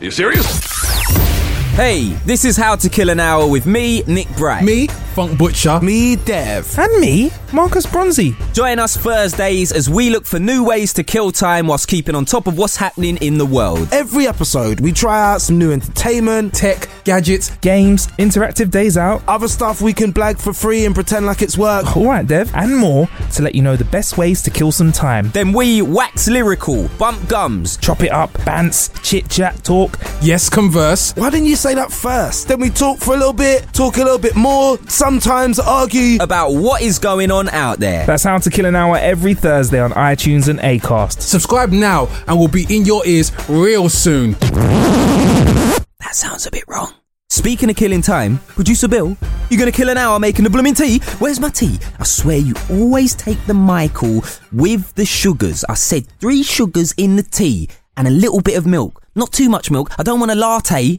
You serious? Hey, this is How to Kill an Hour with me, Nick Bright. Me, Funk Butcher. Me, Dev. And me, Marcus Bronzy. Join us Thursdays as we look for new ways to kill time whilst keeping on top of what's happening in the world. Every episode, we try out some new entertainment, Tech, gadgets, games, interactive days out. other stuff we can blag for free and pretend like it's work. Alright, Dev, and more to let you know the best ways to kill some time. Then we wax lyrical, bump gums, Chop it up, bants, chit chat, talk. Yes, converse. Why didn't you say that first? Then we talk for a little bit, talk a little bit more, sometimes argue. about what is going on out there. That's How to Kill an Hour every Thursday on iTunes and Acast. Subscribe now and we'll be in your ears real soon. That sounds a bit wrong. Speaking of killing time, producer Bill, you're gonna kill an hour making the blooming tea? Where's my tea? I swear you always take the Michael with the sugars. I said three sugars in the tea and a little bit of milk. Not too much milk. I don't want a latte.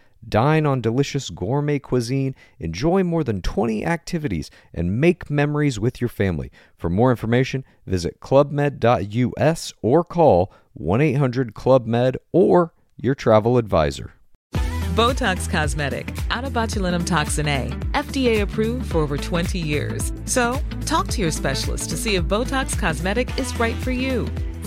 Dine on delicious gourmet cuisine, enjoy more than 20 activities, and make memories with your family. For more information, visit clubmed.us or call 1 800 Club Med or your travel advisor. Botox Cosmetic, onabotulinumtoxinA, FDA approved for over 20 years. So, talk to your specialist to see if Botox Cosmetic is right for you.